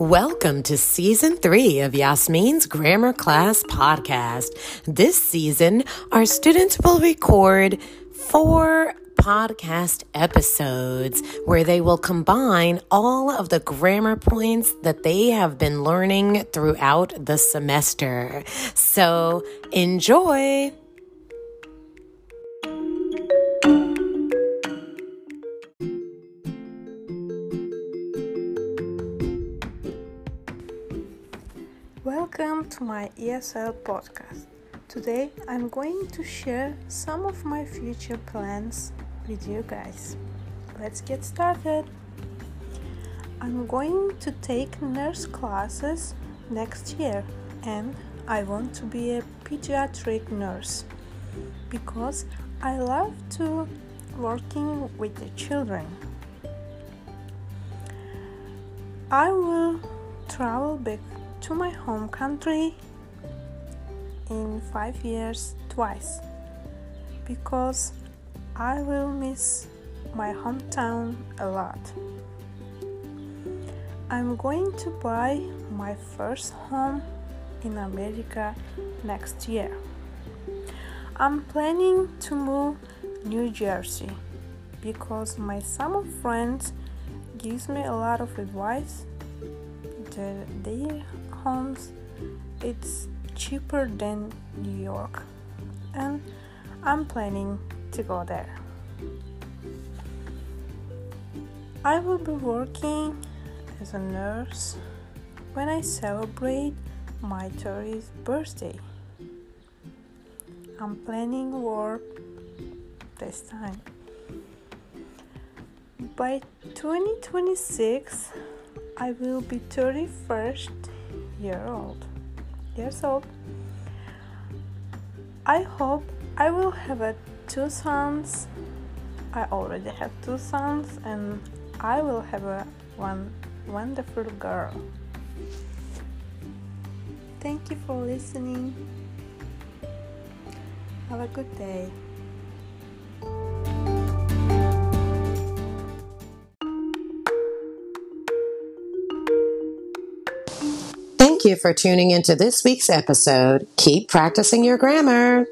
Welcome to season three of Yasmin's Grammar Class podcast. This season, our students will record four podcast episodes where they will combine all of the grammar points that they have been learning throughout the semester. So enjoy! Welcome to my ESL podcast. Today I'm going to share some of my future plans with you guys. Let's get started. I'm going to take nurse classes next year and I want to be a pediatric nurse because I love to working with the children. I will travel back to my home country in five years twice because I will miss my hometown a lot. I'm going to buy my first home in America next year. I'm planning to move New Jersey because my summer friends gives me a lot of advice. The, their homes it's cheaper than New York and I'm planning to go there. I will be working as a nurse when I celebrate my 30th birthday. I'm planning work this time. By 2026, I will be 31st year old. Years old. I hope I will have two sons. I already have two sons, and I will have a one wonderful girl. Thank you for listening. Have a good day. Thank you for tuning into this week's episode. Keep practicing your grammar.